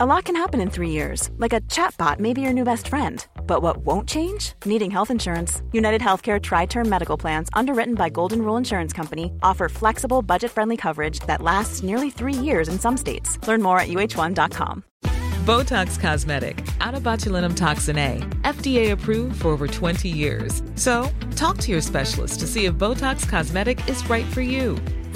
A lot can happen in three years, like a chatbot may be your new best friend. But what won't change? Needing health insurance. United Healthcare Tri Term Medical Plans, underwritten by Golden Rule Insurance Company, offer flexible, budget friendly coverage that lasts nearly three years in some states. Learn more at uh1.com. Botox Cosmetic, out of botulinum toxin A, FDA approved for over 20 years. So, talk to your specialist to see if Botox Cosmetic is right for you.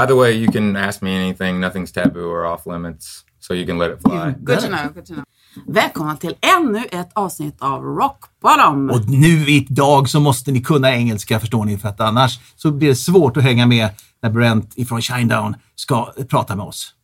By the way, you can ask me anything. Nothing's taboo or off limits. So you can let it fly. Good to know, good to know. Välkomna till ännu ett avsnitt av Rock Bottom. Och nu idag så måste ni kunna engelska förstår ni för att annars så blir det svårt att hänga med när Brent ifrån Shinedown ska prata med oss.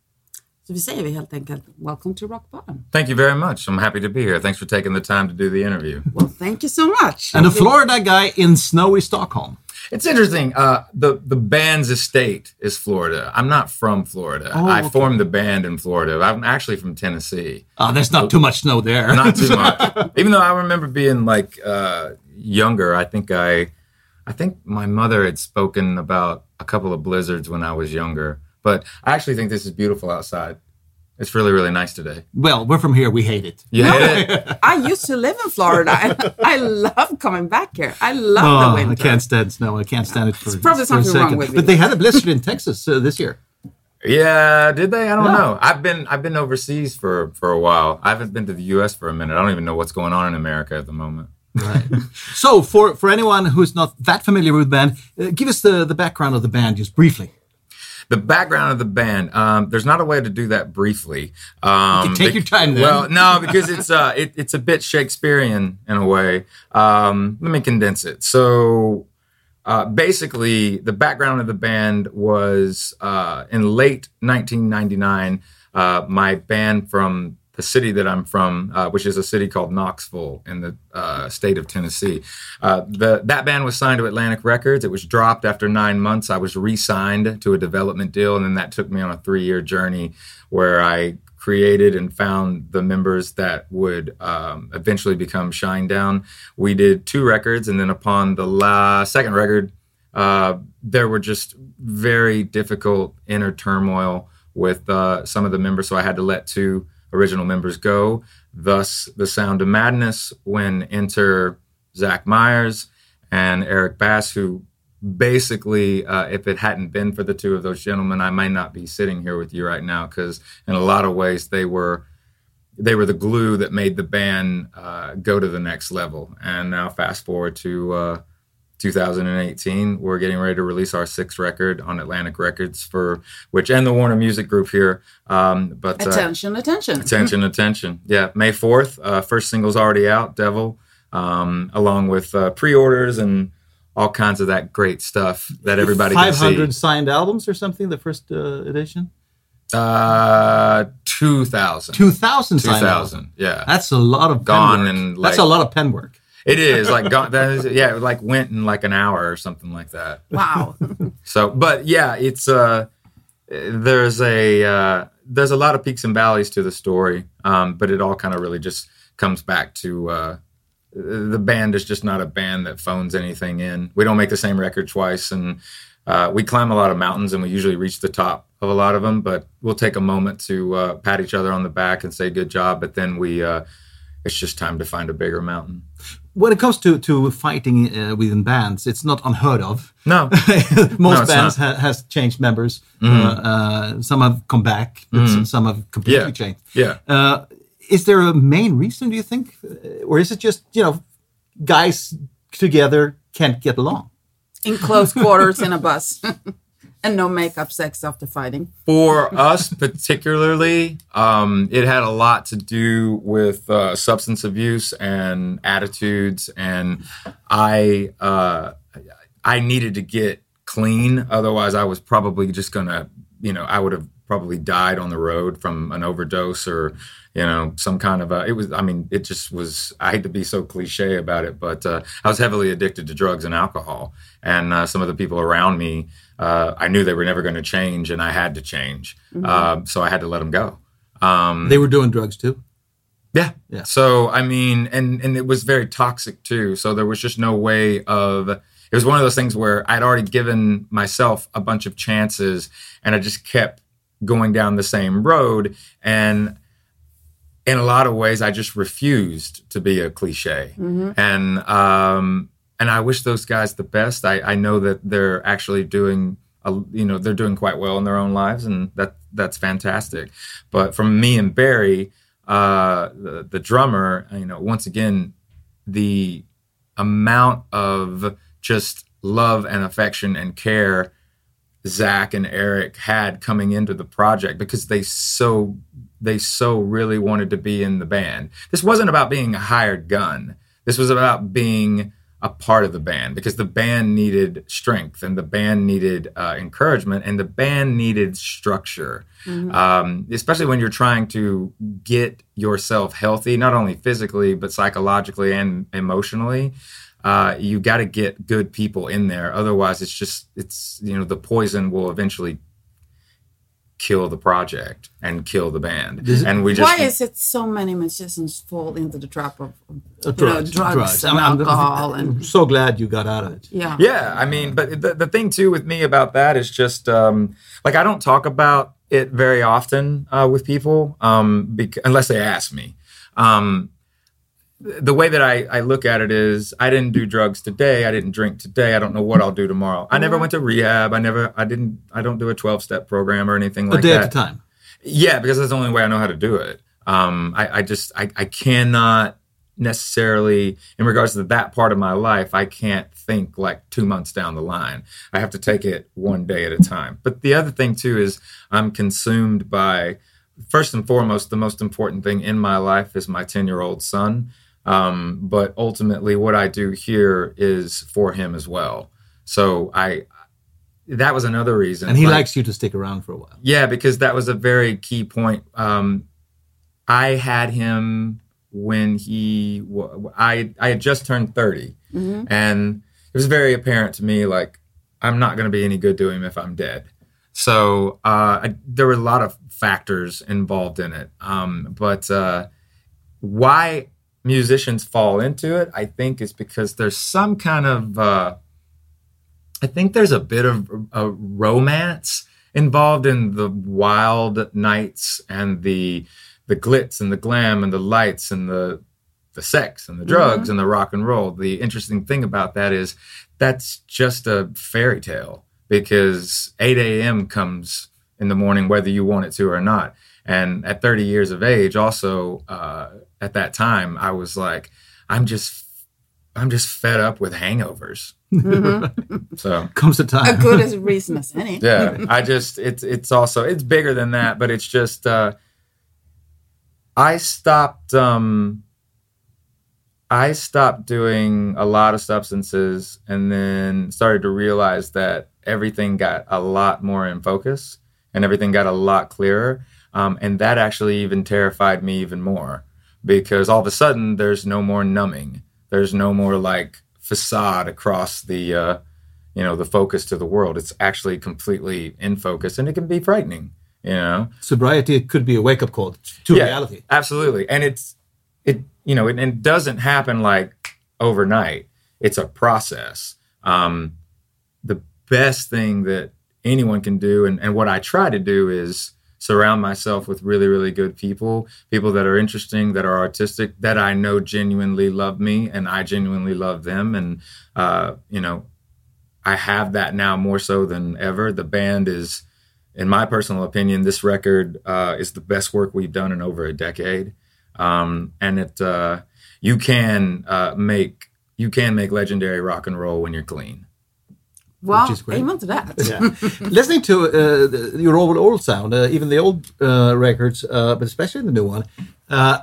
Så vi säger vi helt enkelt Welcome to Rock Bottom. Thank you very much. I'm happy to be here. Thanks for taking the time to do the interview. Well, thank you so much. And a Florida guy in snowy Stockholm. It's interesting. Uh, the the band's estate is Florida. I'm not from Florida. Oh, I okay. formed the band in Florida. I'm actually from Tennessee. Uh, there's not too much snow there. Not too much. Even though I remember being like uh, younger, I think I, I think my mother had spoken about a couple of blizzards when I was younger. But I actually think this is beautiful outside. It's really really nice today. well, we're from here. We hate it. You hate it? I used to live in Florida. I, I love coming back here. I love Oh, the I can't stand snow. I can't stand it for, There's probably for a something wrong second. with me. But they had a blizzard in Texas uh, this year. Yeah, did they? I don't No. know. I've been I've been overseas for for a while. I haven't been to the U.S. for a minute. I don't even know what's going on in America at the moment. So, for, for anyone who's not that familiar with the band, uh, give us the, the background of the band just briefly. The background of the band. Um, there's not a way to do that briefly. Um, can take your time then. Well, no, because it's uh, it, it's a bit Shakespearean in a way. Um, let me condense it. So, uh, basically, the background of the band was uh, in late 1999. Uh, my band from the city that I'm from, uh, which is a city called Knoxville in the uh, state of Tennessee. Uh, the, that band was signed to Atlantic Records. It was dropped after nine months. I was re-signed to a development deal, and then that took me on a three-year journey where I created and found the members that would um, eventually become Shinedown. We did two records, and then upon the la- second record, uh, there were just very difficult inner turmoil with uh, some of the members, so I had to let two original members go. Thus, the Sound of Madness when enter Zach Myers and Eric Bass, who basically, uh, if it hadn't been for the two of those gentlemen, I might not be sitting here with you right now because, in a lot of ways, they were they were the glue that made the band uh, go to the next level. And now, fast forward to uh, 2018, we're getting ready to release our sixth record on Atlantic Records for which and the Warner Music Group here. Um, but uh, Attention, attention. attention, attention. Yeah, May 4th, uh, first single's already out, Devil, um, along with uh, pre-orders and all kinds of that great stuff that everybody can 500 see. signed albums or something, the first uh, edition? Uh, 2000. 2,000 signed albums. 2000. Yeah. That's a lot of pen Gone work. and, That's a lot of pen work. It is like gone, that is yeah, it like went in like an hour or something like that. Wow. So, but yeah, it's uh, there's a uh, there's a lot of peaks and valleys to the story, um, but it all kind of really just comes back to uh, the band is just not a band that phones anything in. We don't make the same record twice, and uh, we climb a lot of mountains, and we usually reach the top of a lot of them. But we'll take a moment to uh, pat each other on the back and say good job, but then we. It's just time to find a bigger mountain. When it comes to, to fighting uh, within bands, it's not unheard of. No, Most it's bands ha- has changed members. Uh, uh, some have come back, but s- some have completely Yeah. changed. yeah. Uh, is there a main reason, do you think? Uh, Or is it just, you know, guys together can't get along? in close quarters in a bus. And no makeup sex after fighting. For us particularly, um, it had a lot to do with uh, substance abuse and attitudes, and I uh, I needed to get clean. Otherwise, I was probably just gonna, you know, I would have probably died on the road from an overdose or you know some kind of a it was i mean it just was i hate to be so cliche about it but uh, i was heavily addicted to drugs and alcohol and uh, some of the people around me uh, i knew they were never going to change and i had to change mm-hmm. so i had to let them go um, they were doing drugs too yeah. Yeah. So I mean, and and it was very toxic too. So there was just no way of. It was one of those things where I'd already given myself a bunch of chances, and I just kept going down the same road. And in a lot of ways, I just refused to be a cliche. Mm-hmm. And um, and I wish those guys the best. I, I know that they're actually doing, a, you know, they're doing quite well in their own lives, and that that's fantastic. But from me and Barry, uh, the, the drummer, you know, once again, the amount of just love and affection and care Zach and Eric had coming into the project because they so they so really wanted to be in the band. This wasn't about being a hired gun. This was about being a part of the band because the band needed strength and the band needed uh, encouragement and the band needed structure, mm-hmm. um, especially when you're trying to get yourself healthy, not only physically but psychologically and emotionally uh, you got to get good people in there. Otherwise, it's just it's you know the poison will eventually kill the project and kill the band. and we just why is it so many musicians fall into the trap of uh, drugs, know, drugs, drugs, and I'm, alcohol? I'm, and so glad you got out of it. Yeah, yeah. I mean, but the, the thing too with me about that is just um, like I don't talk about it very often uh, with people um, bec- unless they ask me. Um, the way that I, I look at it is I didn't do drugs today. I didn't drink today. I don't know what I'll do tomorrow. I never went to rehab. I never, I didn't, I don't do a 12 step program or anything like that. A day that. at a time. Yeah, because that's the only way I know how to do it. Um, I, I just, I, I cannot necessarily, in regards to that part of my life, I can't think like two months down the line. I have to take it one day at a time. But the other thing too is I'm consumed by, first and foremost, the most important thing in my life is my 10 year old son um, but ultimately, what I do here is for him as well. So I, that was another reason. And he like, likes you to stick around for a while. Yeah, because that was a very key point. Um, I had him when he, I, I had just turned 30. Mm-hmm. And it was very apparent to me, like, I'm not going to be any good to him if I'm dead. So uh, I, there were a lot of factors involved in it. Um, but uh, why musicians fall into it, I think, is because there's some kind of, uh, I think there's a bit of a romance involved in the wild nights and the the glitz and the glam and the lights and the the sex and the drugs mm-hmm. and the rock and roll. The interesting thing about that is that's just a fairy tale because 8 a.m. comes in the morning whether you want it to or not. And at 30 years of age, also uh, at that time, I was like, I'm just, I'm just fed up with hangovers. Mm-hmm. so comes the time. A good as reason as any. yeah, I just, it's, it's also, it's bigger than that, but it's just, uh, I stopped, um, I stopped doing a lot of substances and then started to realize that everything got a lot more in focus and everything got a lot clearer. Um, and that actually even terrified me even more because all of a sudden there's no more numbing. There's no more like facade across the, uh, you know, the focus to the world. It's actually completely in focus and it can be frightening, you know? Sobriety could be a wake up call to yeah, reality. Absolutely. And it's, it, you know, it, it doesn't happen like overnight. It's a process. Um, the best thing that anyone can do, and, and what I try to do is surround myself with really, really good people, people that are interesting, that are artistic, that I know genuinely love me, and I genuinely love them. And, uh, you know, I have that now more so than ever. The band is, in my personal opinion, this record uh, is the best work we've done in over a decade. Um, and it, uh, you can uh, make you can make legendary rock and roll when you're clean. Well, which is great. amen to that. yeah. Listening to uh, your old old sound, uh, even the old uh, records, uh, but especially the new one. Uh,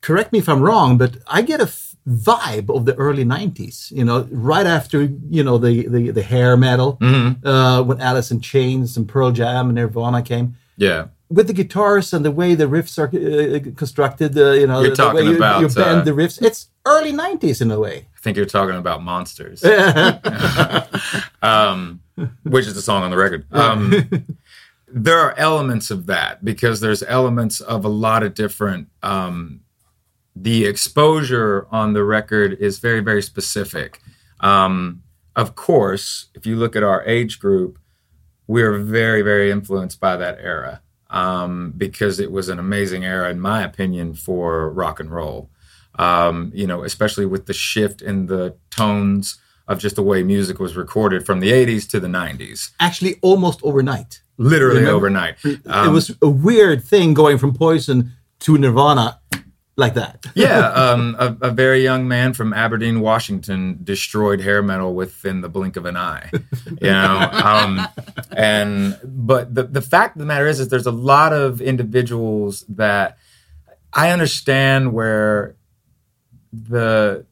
correct me if I'm wrong, but I get a f- vibe of the early '90s. You know, right after you know the the, the hair metal mm-hmm. Uh, when Alice in Chains and Pearl Jam and Nirvana came. Yeah with the guitars and the way the riffs are uh, constructed, uh, you know, you're the way you, about, you bend uh, the riffs. It's early '90s in a way. I think you're talking about Monsters, um, which is the song on the record. Um, there are elements of that because there's elements of a lot of different. Um, the exposure on the record is very, very specific. Um, of course, if you look at our age group, we're very, very influenced by that era um, because it was an amazing era, in my opinion, for rock and roll. Um, you know, especially with the shift in the tones of just the way music was recorded from the 80s to the 90s. Actually, almost overnight. Literally Remember? overnight. Um, it was a weird thing going from Poison to Nirvana like that. yeah, um, a, a, very young man from Aberdeen, Washington, destroyed hair metal within the blink of an eye. You know, um, and but the the fact of the matter is, is there's a lot of individuals that I understand where the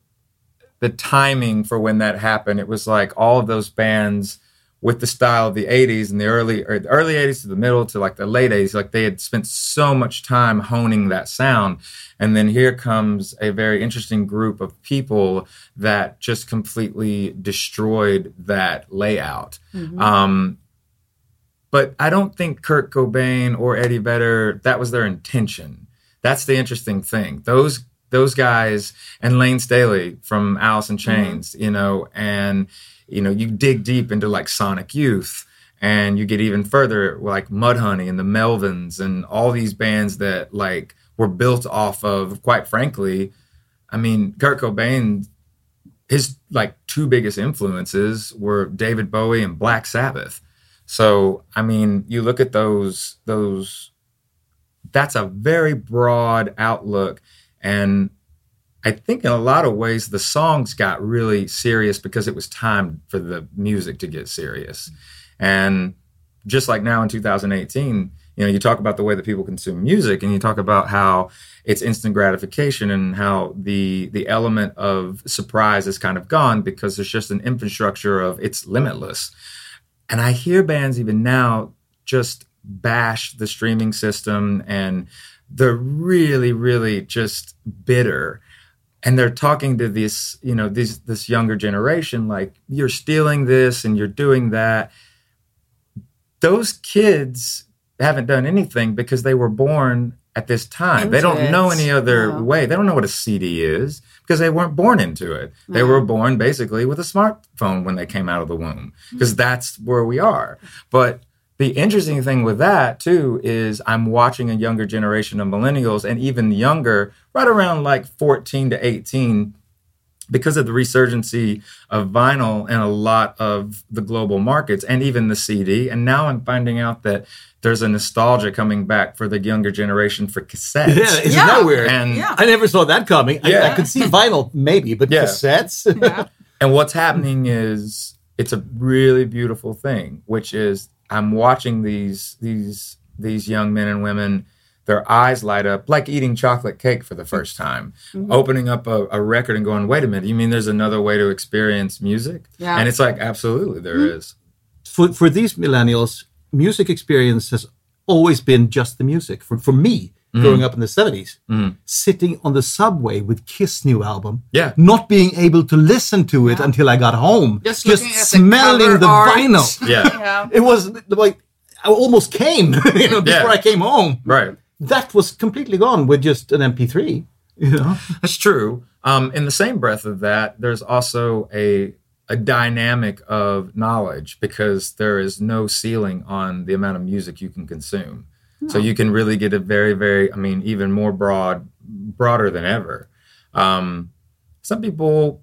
the timing for when that happened. It was like all of those bands with the style of the 80s and the early or the early 80s to the middle to like the late 80s like they had spent so much time honing that sound and then here comes a very interesting group of people that just completely destroyed that layout mm-hmm. um, but i don't think kurt cobain or eddie vedder that was their intention that's the interesting thing those those guys and Layne staley from alice in mm-hmm. chains mm-hmm. you know and you know, you dig deep into like Sonic Youth and you get even further like Mudhoney and the Melvins and all these bands that like were built off of, quite frankly, I mean, Kurt Cobain, his like two biggest influences were David Bowie and Black Sabbath. So, I mean, you look at those, those, that's a very broad outlook. And I think in a lot of ways the songs got really serious because it was time for the music to get serious. And just like now in 2018, you know, you talk about the way that people consume music and you talk about how it's instant gratification and how the the element of surprise is kind of gone because there's just an infrastructure of it's limitless. And I hear bands even now just bash the streaming system and they're really, really just bitter. And they're talking to this you know this this younger generation like you're stealing this and you're doing that. Those kids haven't done anything because they were born at this time. Into they don't it. know any other way. They don't know what a cd is because they weren't born into it. They were born basically with a smartphone when they came out of the womb because that's where we are. But the interesting thing with that too is I'm watching a younger generation of millennials and even younger, right around like 14 to 18, because of the resurgency of vinyl in a lot of the global markets and even the CD. And now I'm finding out that there's a nostalgia coming back for the younger generation for cassettes. Yeah, isn't yeah. that weird? And yeah. I never saw that coming. Yeah. I, I could see vinyl maybe, but yeah. cassettes. Yeah. and what's happening is it's a really beautiful thing, which is I'm watching these these these young men and women their eyes light up like eating chocolate cake for the first time mm-hmm. opening up a, a, record and going wait a minute you mean there's another way to experience music yeah. and it's like absolutely there mm-hmm. is. for for these millennials music experience has always been just the music for for me mm. growing up in the 70s, mm. sitting on the subway with Kiss' new album. Yeah. Not being able to listen to it yeah. until I got home. Just, just smelling the, the vinyl. Yeah. yeah. It was like, I almost came, you know, before yeah. I came home. Right. That was completely gone with just an MP3. You know? That's true. Um, in the same breath of that, there's also a a dynamic of knowledge because there is no ceiling on the amount of music you can consume. So you can really get a very, very, I mean, even more broad, broader than ever. Um, some people,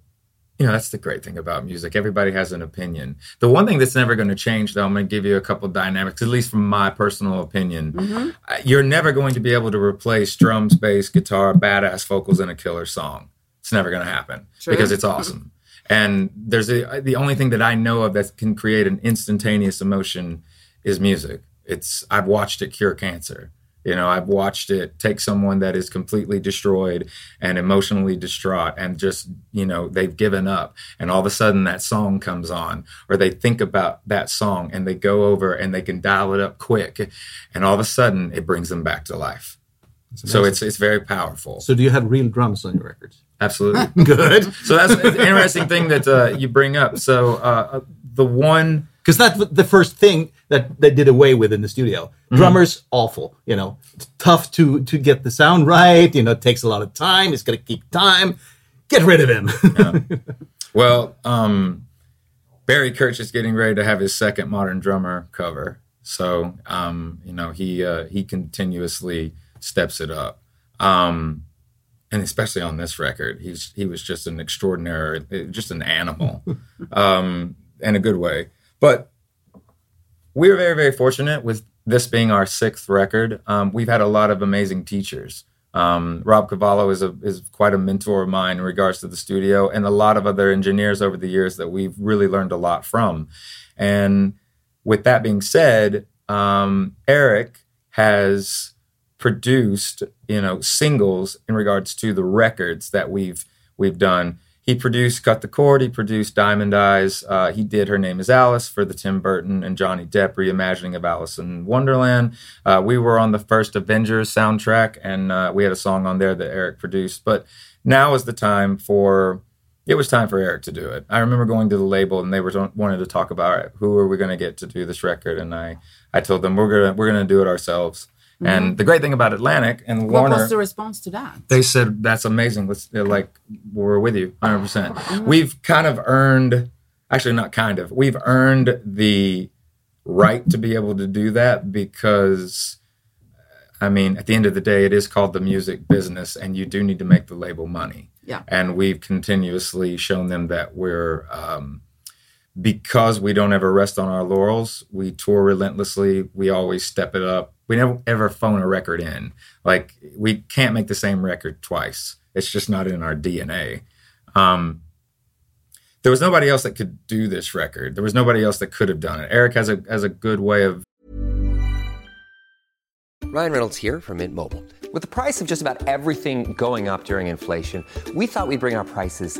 you know, that's the great thing about music. Everybody has an opinion. The one thing that's never going to change, though, I'm going to give you a couple dynamics, at least from my personal opinion. Mm-hmm. Uh, you're never going to be able to replace drums, bass, guitar, badass vocals in a killer song. It's never going to happen True. because it's awesome. And there's a, the only thing that I know of that can create an instantaneous emotion is music. It's I've watched it cure cancer. You know, I've watched it take someone that is completely destroyed and emotionally distraught and just, you know, they've given up. And all of a sudden that song comes on, or they think about that song and they go over and they can dial it up quick. And all of a sudden it brings them back to life. So it's it's very powerful. So do you have real drums on your records? Absolutely. Good. So that's an interesting thing that uh, you bring up. So uh, the one because that's the first thing that they did away with in the studio. Mm-hmm. Drummers awful, you know, tough to to get the sound right. You know, it takes a lot of time. It's to keep time. Get rid of him. yeah. Well, um, Barry Kerch is getting ready to have his second modern drummer cover. So um, you know he uh, he continuously steps it up. Um, and especially on this record, he's he was just an extraordinary, just an animal, um, in a good way. But we are very, very fortunate with this being our sixth record. Um, we've had a lot of amazing teachers. Um, Rob Cavallo is a is quite a mentor of mine in regards to the studio, and a lot of other engineers over the years that we've really learned a lot from. And with that being said, um, Eric has produced you know singles in regards to the records that we've we've done he produced cut the cord he produced diamond eyes uh, he did her name is alice for the tim burton and johnny depp reimagining of alice in wonderland. Uh, we were on the first avengers soundtrack and uh, we had a song on there that eric produced but now is the time for it was time for eric to do it. I remember going to the label and they were wanted to talk about who are we going to get to do this record? And i i told them we're gonna we're gonna do it ourselves Mm-hmm. And the great thing about Atlantic and what Warner, what was the response to that? They said that's amazing. Let's like we're with you 100. percent mm-hmm. We've kind of earned, actually not kind of, we've earned the right to be able to do that because, I mean, at the end of the day, it is called the music business, and you do need to make the label money. Yeah. And we've continuously shown them that we're. Um, because we don't ever rest on our laurels, we tour relentlessly. We always step it up we never ever phone a record in. Like we can't make the same record twice. It's just not in our DNA. Um, there was nobody else that could do this record. There was nobody else that could have done it. Eric has a has a good way of. Ryan Reynolds here from Mint Mobile. With the price of just about everything going up during inflation, we thought we'd bring our prices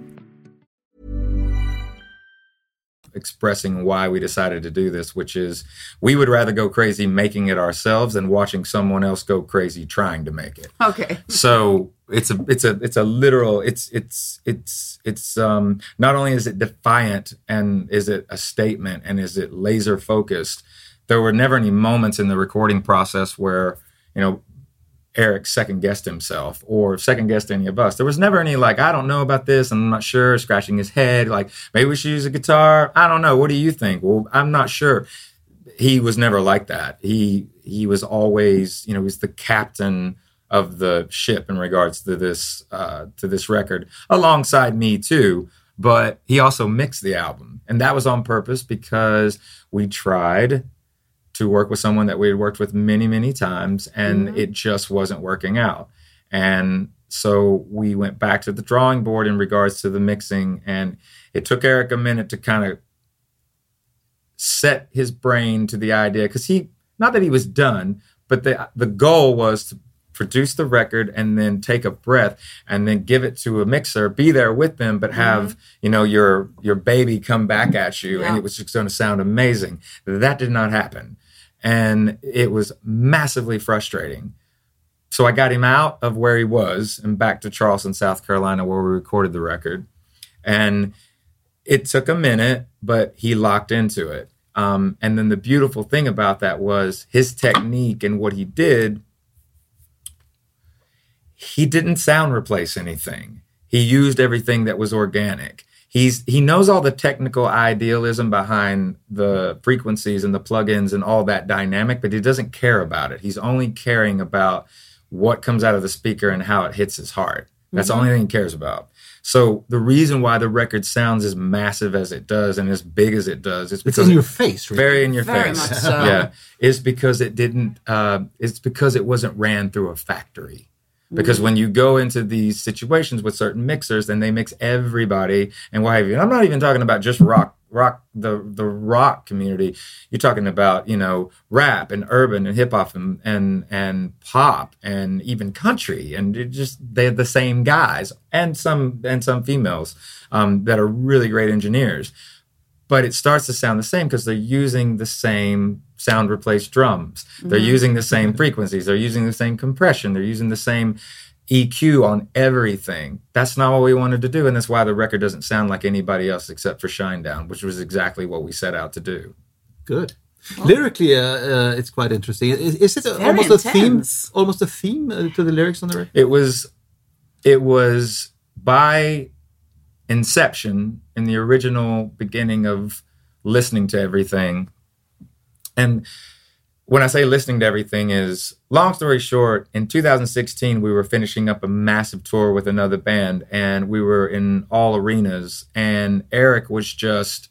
expressing why we decided to do this, which is we would rather go crazy making it ourselves than watching someone else go crazy trying to make it. Okay. So it's a it's a it's a literal it's it's it's it's um not only is it defiant and is it a statement and is it laser focused, there were never any moments in the recording process where you know Eric second guessed himself or second guessed any of us. There was never any like, I don't know about this. I'm not sure. Scratching his head, like maybe we should use a guitar. I don't know. What do you think? Well, I'm not sure. He was never like that. He he was always, you know, he's the captain of the ship in regards to this uh, to this record, alongside me too. But he also mixed the album, and that was on purpose because we tried to work with someone that we had worked with many, many times, and mm-hmm. it just wasn't working out. And so we went back to the drawing board in regards to the mixing, and it took Eric a minute to kind of set his brain to the idea because he, not that he was done, but the the goal was to produce the record and then take a breath and then give it to a mixer be there with them but have mm-hmm. you know your your baby come back at you yeah. and it was just going to sound amazing that did not happen and it was massively frustrating. So I got him out of where he was and back to Charleston, South Carolina, where we recorded the record. And it took a minute, but he locked into it. Um, and then the beautiful thing about that was his technique and what he did. He didn't sound replace anything. He used everything that was organic. He's he knows all the technical idealism behind the frequencies and the plugins and all that dynamic, but he doesn't care about it. He's only caring about what comes out of the speaker and how it hits his heart. That's mm-hmm. the only thing he cares about. So the reason why the record sounds as massive as it does and as big as it does is because it's in your face, really. very in your very face. So. Yeah, is because it didn't. Uh, it's because it wasn't ran through a factory. Because mm-hmm. when you go into these situations with certain mixers, then they mix everybody and why have you. And I'm not even talking about just rock rock the the rock community you're talking about you know rap and urban and hip hop and, and and pop and even country and just they're the same guys and some and some females um, that are really great engineers but it starts to sound the same because they're using the same sound replaced drums they're mm-hmm. using the same frequencies they're using the same compression they're using the same EQ on everything. That's not what we wanted to do, and that's why the record doesn't sound like anybody else except for Shinedown, which was exactly what we set out to do. Good. Oh. Lyrically, uh, uh, it's quite interesting. Is, is it almost intense. a theme? Almost a theme uh, to the lyrics on the record. It was. It was by inception in the original beginning of listening to everything, and when I say listening to everything is long story short, in 2016 we were finishing up a massive tour with another band and we were in all arenas. And Eric was just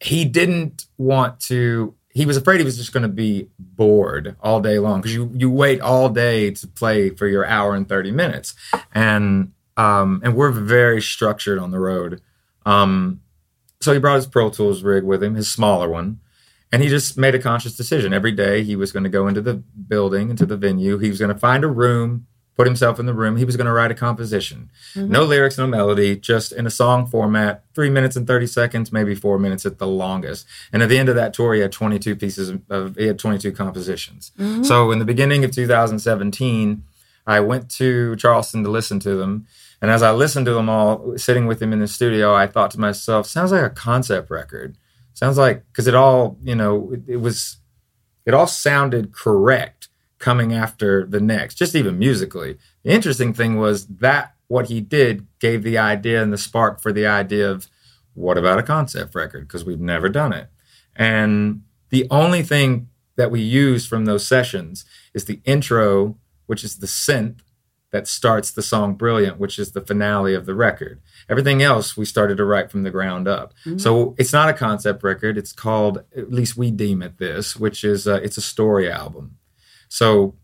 he didn't want to he was afraid he was just going to be bored all day long because you you wait all day to play for your hour and 30 minutes. And um and we're very structured on the road um so he brought his pro tools rig with him his smaller one and he just made a conscious decision. Every day he was going to go into the building, into the venue. He was going to find a room, put himself in the room. He was going to write a composition. Mm-hmm. No lyrics, no melody, just in a song format, three minutes and 30 seconds, maybe four minutes at the longest. And at the end of that tour, he had 22 pieces of, he had 22 compositions. Mm-hmm. So in the beginning of 2017, I went to Charleston to listen to them. And as I listened to them all, sitting with him in the studio, I thought to myself, sounds like a concept record. Sounds like because it all, you know, it, it, was, it all sounded correct coming after the next, just even musically. The interesting thing was that what he did gave the idea and the spark for the idea of what about a concept record? Because we've never done it. And the only thing that we used from those sessions is the intro, which is the synth that starts the song Brilliant, which is the finale of the record. Everything else we started to write from the ground up. Mm-hmm. So it's not a concept record. It's called, at least we deem it this, which is uh, it's a story album. So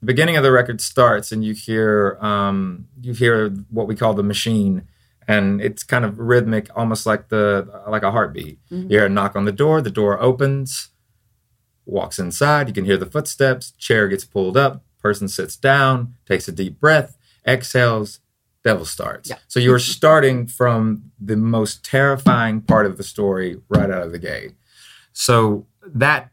the beginning of the record starts and you hear um, you hear what we call the machine and it's kind of rhythmic almost like the like a heartbeat mm-hmm. you hear a knock on the door the door opens walks inside you can hear the footsteps chair gets pulled up Person sits down, takes a deep breath, exhales, devil starts. Yeah. So you're starting from the most terrifying part of the story right out of the gate. So that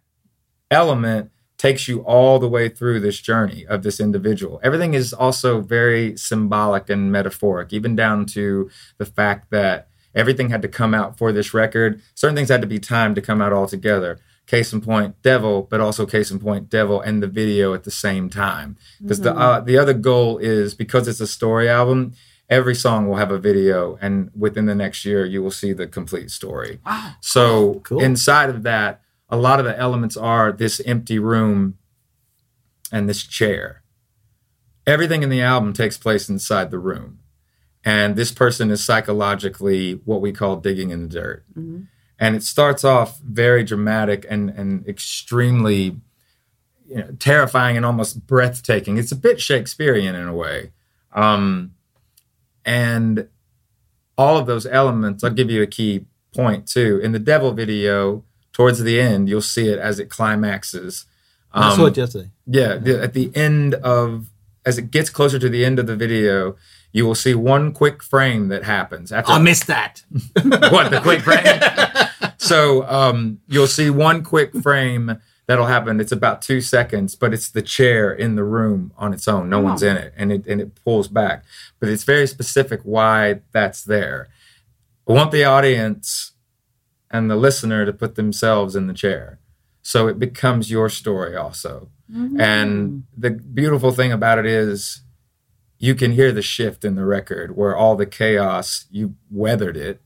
element takes you all the way through this journey of this individual. Everything is also very symbolic and metaphoric, even down to the fact that everything had to come out for this record. Certain things had to be timed to come out all together case in point devil but also case in point devil and the video at the same time because mm-hmm. the uh, the other goal is because it's a story album every song will have a video and within the next year you will see the complete story wow. so cool. inside of that a lot of the elements are this empty room and this chair everything in the album takes place inside the room and this person is psychologically what we call digging in the dirt mm-hmm and it starts off very dramatic and and extremely you know, terrifying and almost breathtaking. It's a bit Shakespearean in a way, um, and all of those elements. I'll give you a key point too. In the Devil video, towards the end, you'll see it as it climaxes. Um, I saw it yesterday. Yeah, the, at the end of as it gets closer to the end of the video, you will see one quick frame that happens. After I missed that. what the quick frame? so um, you'll see one quick frame that'll happen. It's about two seconds, but it's the chair in the room on its own. No oh. one's in it, and it and it pulls back. But it's very specific why that's there. I want the audience and the listener to put themselves in the chair, so it becomes your story also. Mm-hmm. And the beautiful thing about it is. You can hear the shift in the record where all the chaos, you weathered it,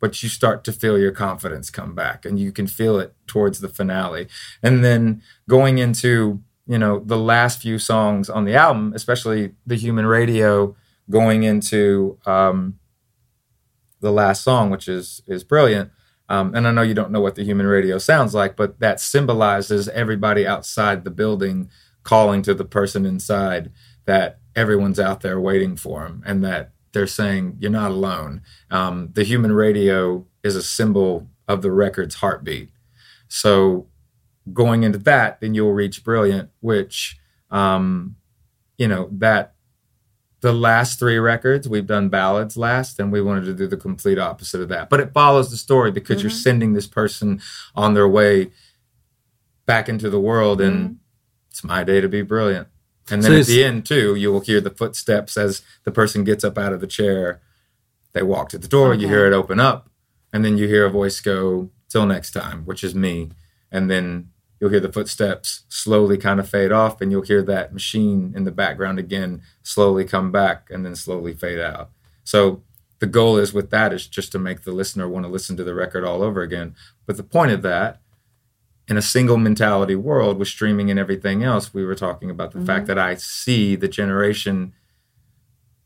but you start to feel your confidence come back and you can feel it towards the finale. And then going into, you know, the last few songs on the album, especially the human radio going into um, the last song, which is is brilliant. Um, and I know you don't know what the human radio sounds like, but that symbolizes everybody outside the building calling to the person inside that everyone's out there waiting for him and that they're saying you're not alone. Um, the human radio is a symbol of the record's heartbeat. So going into that, then you'll reach brilliant, which, um, you know, that the last three records we've done ballads last, and we wanted to do the complete opposite of that. But it follows the story because mm-hmm. you're sending this person on their way back into the world, and mm-hmm. it's my day to be brilliant. And then so at the end too, you will hear the footsteps as the person gets up out of the chair. They walk to the door. Okay. You hear it open up, and then you hear a voice go, "Till next time," which is me. And then you'll hear the footsteps slowly kind of fade off, and you'll hear that machine in the background again slowly come back and then slowly fade out. So the goal is with that is just to make the listener want to listen to the record all over again. But the point of that in a single mentality world with streaming and everything else, we were talking about the mm-hmm. fact that I see the generation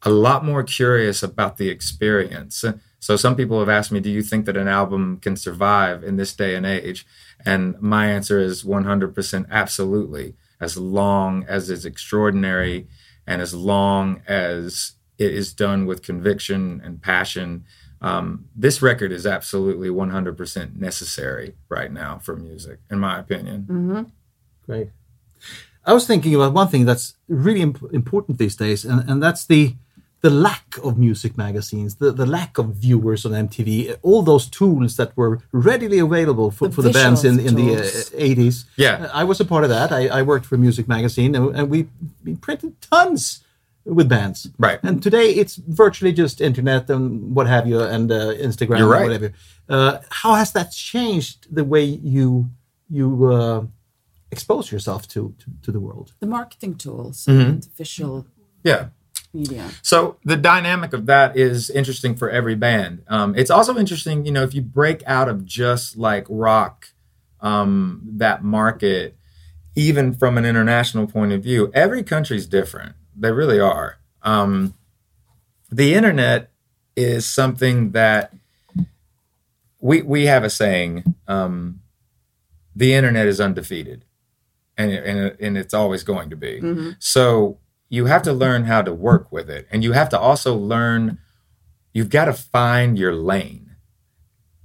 a lot more curious about the experience. So some people have asked me, do you think that an album can survive in this day and age? And my answer is 100% absolutely, as long as it's extraordinary and as long as it is done with conviction and passion um, this record is absolutely 100% necessary right now for music, in my opinion. Mm-hmm. Great. I was thinking about one thing that's really imp- important these days, and, and that's the the lack of music magazines, the, the lack of viewers on MTV, all those tools that were readily available for the, for the bands in, in the uh, 80s. Yeah. I was a part of that. I, I worked for a music magazine, and, and we, we printed tons with bands. Right. And today it's virtually just internet and what have you, and uh, Instagram You're right. and whatever. Uh, how has that changed the way you you uh, expose yourself to, to, to the world? The marketing tools mm-hmm. and official. Yeah. Media. So the dynamic of that is interesting for every band. Um, it's also interesting, you know, if you break out of just like rock, um, that market, even from an international point of view, every country's different. They really are. Um, the internet is something that we we have a saying: um, the internet is undefeated, and and and it's always going to be. Mm-hmm. So you have to learn how to work with it, and you have to also learn. You've got to find your lane.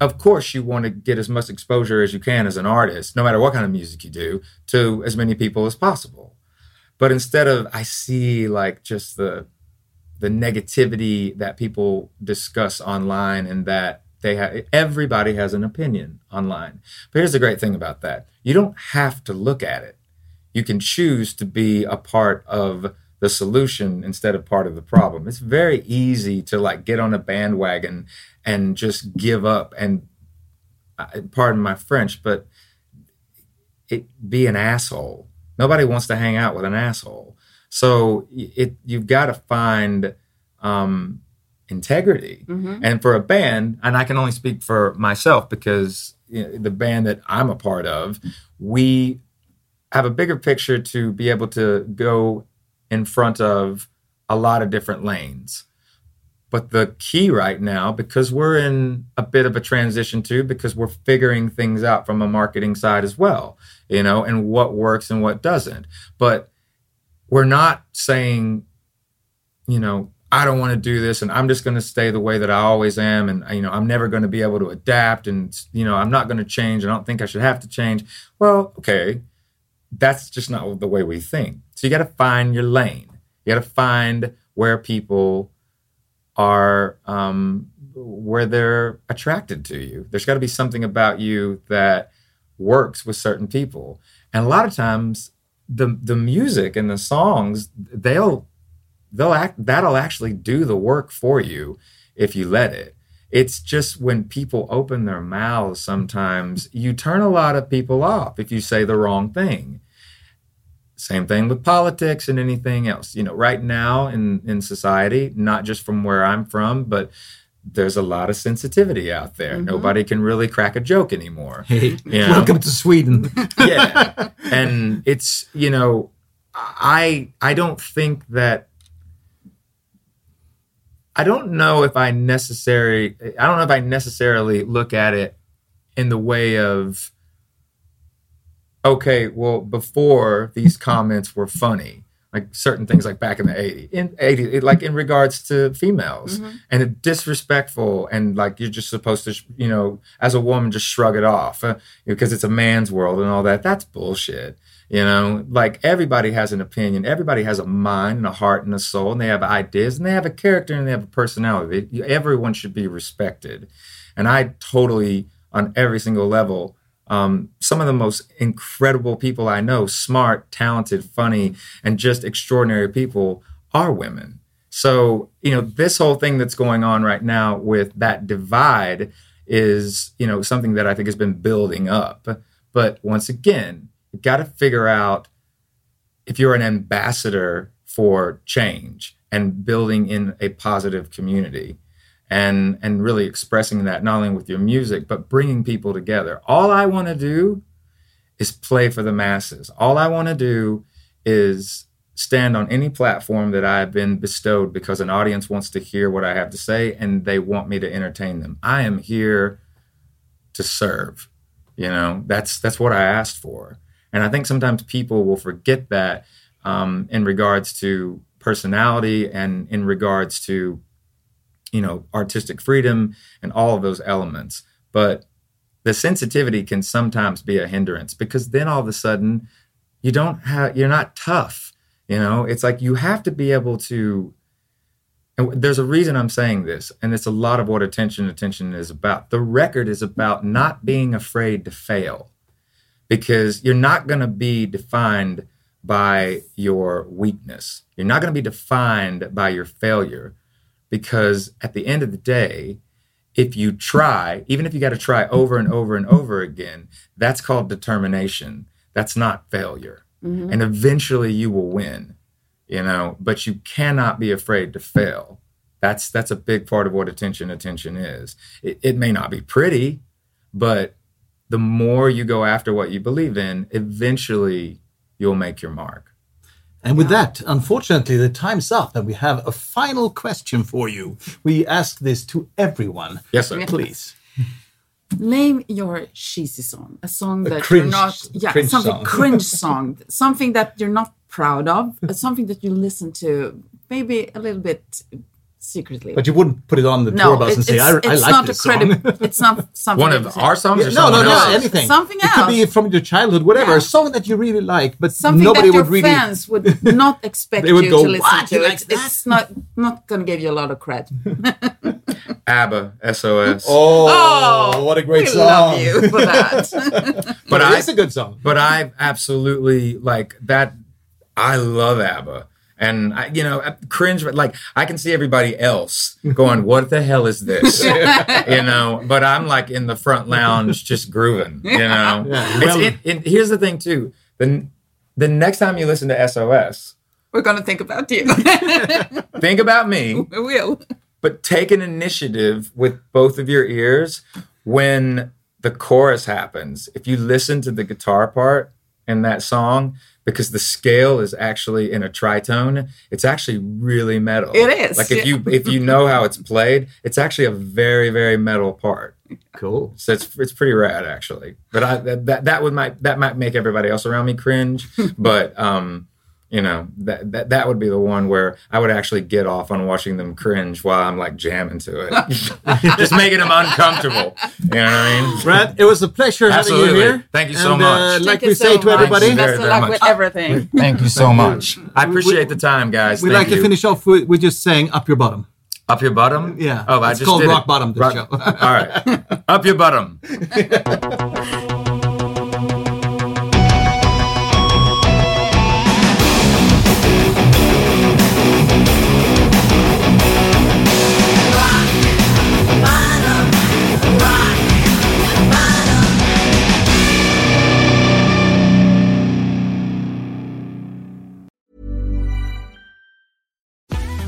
Of course, you want to get as much exposure as you can as an artist, no matter what kind of music you do, to as many people as possible. But instead of I see like just the the negativity that people discuss online and that they have everybody has an opinion online. But here's the great thing about that. You don't have to look at it. You can choose to be a part of the solution instead of part of the problem. It's very easy to like get on a bandwagon and just give up and uh, pardon my French, but it be an asshole Nobody wants to hang out with an asshole. So it you've got to find um, integrity. Mm-hmm. And for a band, and I can only speak for myself because you know, the band that I'm a part of, we have a bigger picture to be able to go in front of a lot of different lanes. But the key right now, because we're in a bit of a transition too, because we're figuring things out from a marketing side as well, you know, and what works and what doesn't. But we're not saying, you know, I don't want to do this and I'm just going to stay the way that I always am. And, you know, I'm never going to be able to adapt and, you know, I'm not going to change. I don't think I should have to change. Well, okay. That's just not the way we think. So you got to find your lane. You got to find where people are um, where they're attracted to you. There's got to be something about you that works with certain people. And a lot of times the the music and the songs they'll they'll act that'll actually do the work for you if you let it. It's just when people open their mouths sometimes you turn a lot of people off if you say the wrong thing. Same thing with politics and anything else. You know, right now in in society, not just from where I'm from, but there's a lot of sensitivity out there. Mm-hmm. Nobody can really crack a joke anymore. Hey, you know? welcome to Sweden. yeah, and it's you know, I I don't think that. I don't know if I necessarily I don't know if I necessarily look at it in the way of okay, well before these comments were funny like certain things like back in the 80s in 80 like in regards to females mm-hmm. and it disrespectful and like you're just supposed to you know as a woman just shrug it off uh, because it's a man's world and all that that's bullshit you know like everybody has an opinion everybody has a mind and a heart and a soul and they have ideas and they have a character and they have a personality everyone should be respected and i totally on every single level um, some of the most incredible people I know, smart, talented, funny, and just extraordinary people are women. So, you know, this whole thing that's going on right now with that divide is, you know, something that I think has been building up. But once again, you got to figure out if you're an ambassador for change and building in a positive community and and really expressing that not only with your music but bringing people together. All i want to do is play for the masses. All i want to do is stand on any platform that i've been bestowed because an audience wants to hear what i have to say and they want me to entertain them. I am here to serve you know? That's that's what i asked for. And i think sometimes people will forget that um, in regards to personality and in regards to you know artistic freedom and all of those elements. But the sensitivity can sometimes be a hindrance because then all of a sudden you don't have you're not tough you know? It's like you have to be able to and there's a reason i'm saying this and it's a lot of what attention attention is about. The record is about not being afraid to fail because you're not going to be defined by your weakness. You're not going to be defined by your failure because at the end of the day, if you try, even if you got to try over and over and over again, that's called determination. That's not failure. Mm-hmm. And eventually you will win, you know, but you cannot be afraid to fail. That's that's a big part of what attention attention is. It, it may not be pretty, but the more you go after what you believe in, eventually you'll make your mark. And with that, unfortunately, the time's up, and we have a final question for you. We ask this to everyone. Yes, sir. Please. Name your cheesy song, a song that a you're not, yeah, something song. cringe song, something that you're not proud of, something that you listen to maybe a little bit secretly. But you wouldn't put it on the no, tour bus and say, "I, I like this song." it's not a credible. It's not something. One of our songs, yeah, no, no, no, anything. Something else. It could be from your childhood, whatever. Yeah. A song that you really like, but something nobody that your would really. fans would not expect They you go, to listen to. It's, it's, not not going to give you a lot of credit. ABBA, SOS. Oh, oh, what a great we song! Love you for that. but it's a good song. But I absolutely like that. I love ABBA and I, you know, cringe. But like, I can see everybody else going, "What the hell is this?" you know. But I'm like in the front lounge, just grooving. You know. Yeah, well, it, it, here's the thing too. The the next time you listen to SOS, we're gonna think about you. think about me. We will. But take an initiative with both of your ears when the chorus happens. If you listen to the guitar part in that song, because the scale is actually in a tritone. It's actually really metal. It is. Like if you if you know how it's played it's actually a very very metal part. Cool. So it's it's pretty rad actually. But i that that would might that might make everybody else around me cringe. But um you know that, that that would be the one where I would actually get off on watching them cringe while I'm like jamming to it, just making them uncomfortable. You know what I mean? Brad, it was a pleasure Absolutely. having you here. Thank you so and, much. Uh, like we say so to much. everybody, best of luck with everything. Thank you so much. I appreciate we, the time, guys. We'd Thank like you. to finish off with, with, just saying "up your bottom." Up your bottom? Yeah. Oh, I it's just called rock it. bottom. This rock, show. All right, up your bottom.